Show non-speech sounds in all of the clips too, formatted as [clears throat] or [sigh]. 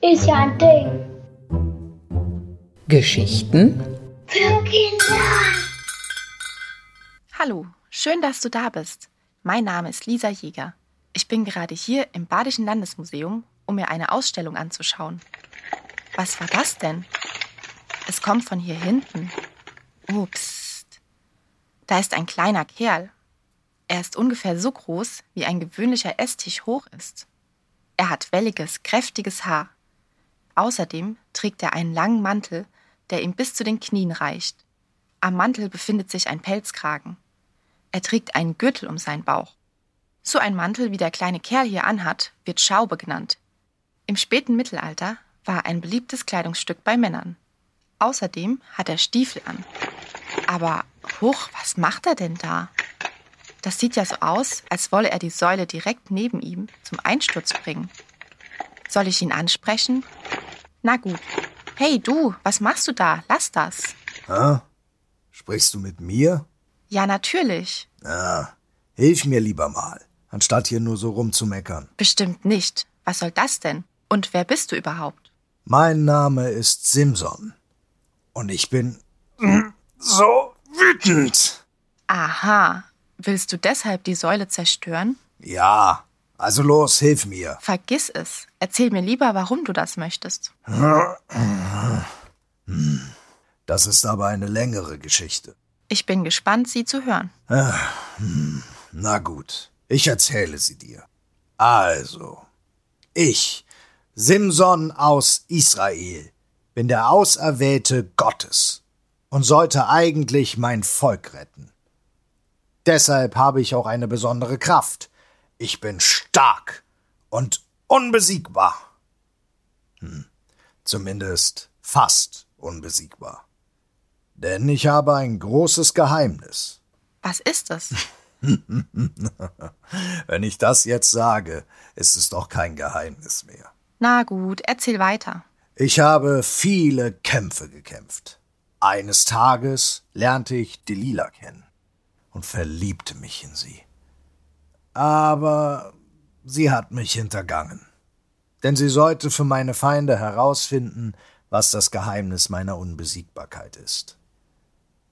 Ist ja ein Ding. Geschichten Für Kinder. Hallo, schön, dass du da bist. Mein Name ist Lisa Jäger. Ich bin gerade hier im Badischen Landesmuseum, um mir eine Ausstellung anzuschauen. Was war das denn? Es kommt von hier hinten. Ups. Da ist ein kleiner Kerl. Er ist ungefähr so groß, wie ein gewöhnlicher Esstisch hoch ist. Er hat welliges, kräftiges Haar. Außerdem trägt er einen langen Mantel, der ihm bis zu den Knien reicht. Am Mantel befindet sich ein Pelzkragen. Er trägt einen Gürtel um seinen Bauch. So ein Mantel, wie der kleine Kerl hier anhat, wird Schaube genannt. Im späten Mittelalter war er ein beliebtes Kleidungsstück bei Männern. Außerdem hat er Stiefel an. Aber, hoch, was macht er denn da? Das sieht ja so aus, als wolle er die Säule direkt neben ihm zum Einsturz bringen. Soll ich ihn ansprechen? Na gut. Hey du, was machst du da? Lass das. Hä? Sprichst du mit mir? Ja, natürlich. Ah, hilf mir lieber mal, anstatt hier nur so rumzumeckern. Bestimmt nicht. Was soll das denn? Und wer bist du überhaupt? Mein Name ist Simson. Und ich bin [clears throat] so wütend. Aha. Willst du deshalb die Säule zerstören? Ja, also los, hilf mir. Vergiss es. Erzähl mir lieber, warum du das möchtest. Das ist aber eine längere Geschichte. Ich bin gespannt, sie zu hören. Na gut, ich erzähle sie dir. Also, ich, Simson aus Israel, bin der Auserwählte Gottes und sollte eigentlich mein Volk retten. Deshalb habe ich auch eine besondere Kraft. Ich bin stark und unbesiegbar. Hm, zumindest fast unbesiegbar. Denn ich habe ein großes Geheimnis. Was ist es? [laughs] Wenn ich das jetzt sage, ist es doch kein Geheimnis mehr. Na gut, erzähl weiter. Ich habe viele Kämpfe gekämpft. Eines Tages lernte ich Delila kennen und verliebte mich in sie. Aber sie hat mich hintergangen. Denn sie sollte für meine Feinde herausfinden, was das Geheimnis meiner Unbesiegbarkeit ist.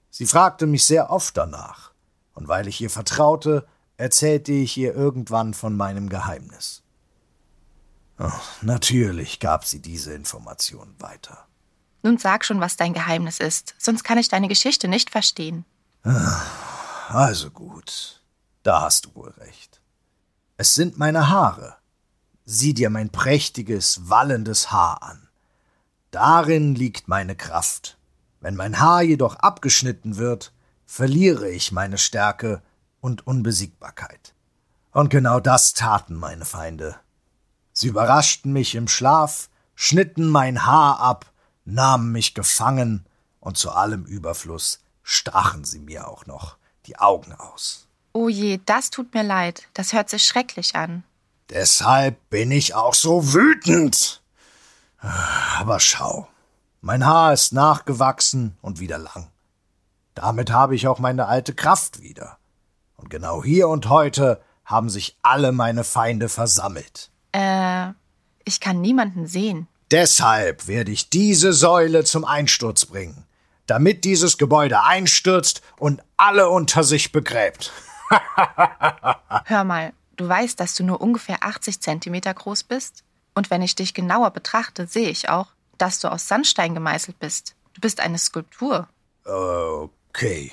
Sie fragte mich sehr oft danach, und weil ich ihr vertraute, erzählte ich ihr irgendwann von meinem Geheimnis. Oh, natürlich gab sie diese Information weiter. Nun sag schon, was dein Geheimnis ist, sonst kann ich deine Geschichte nicht verstehen. Also gut, da hast du wohl recht. Es sind meine Haare. Sieh dir mein prächtiges, wallendes Haar an. Darin liegt meine Kraft. Wenn mein Haar jedoch abgeschnitten wird, verliere ich meine Stärke und Unbesiegbarkeit. Und genau das taten meine Feinde. Sie überraschten mich im Schlaf, schnitten mein Haar ab, nahmen mich gefangen und zu allem Überfluss stachen sie mir auch noch die Augen aus. Oh je, das tut mir leid. Das hört sich schrecklich an. Deshalb bin ich auch so wütend. Aber schau, mein Haar ist nachgewachsen und wieder lang. Damit habe ich auch meine alte Kraft wieder. Und genau hier und heute haben sich alle meine Feinde versammelt. Äh, ich kann niemanden sehen. Deshalb werde ich diese Säule zum Einsturz bringen, damit dieses Gebäude einstürzt und alle unter sich begräbt. [laughs] Hör mal, du weißt, dass du nur ungefähr 80 Zentimeter groß bist? Und wenn ich dich genauer betrachte, sehe ich auch, dass du aus Sandstein gemeißelt bist. Du bist eine Skulptur. Okay,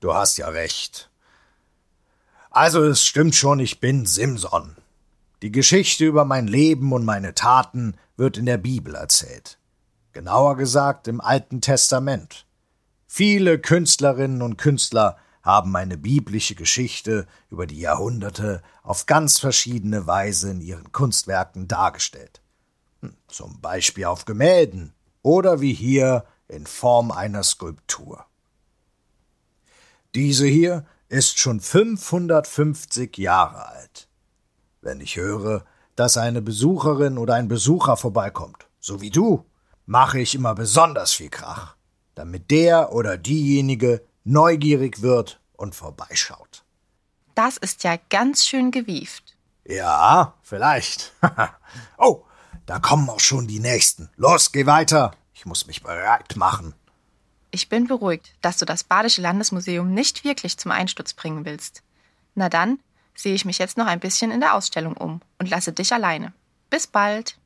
du hast ja recht. Also es stimmt schon, ich bin Simson. Die Geschichte über mein Leben und meine Taten wird in der Bibel erzählt. Genauer gesagt im Alten Testament. Viele Künstlerinnen und Künstler haben meine biblische Geschichte über die Jahrhunderte auf ganz verschiedene Weise in ihren Kunstwerken dargestellt. Hm, Zum Beispiel auf Gemälden oder wie hier in Form einer Skulptur. Diese hier ist schon 550 Jahre alt. Wenn ich höre, dass eine Besucherin oder ein Besucher vorbeikommt, so wie du, mache ich immer besonders viel Krach, damit der oder diejenige neugierig wird und vorbeischaut. Das ist ja ganz schön gewieft. Ja, vielleicht. [laughs] oh, da kommen auch schon die Nächsten. Los, geh weiter. Ich muss mich bereit machen. Ich bin beruhigt, dass du das Badische Landesmuseum nicht wirklich zum Einsturz bringen willst. Na dann sehe ich mich jetzt noch ein bisschen in der Ausstellung um und lasse dich alleine. Bis bald.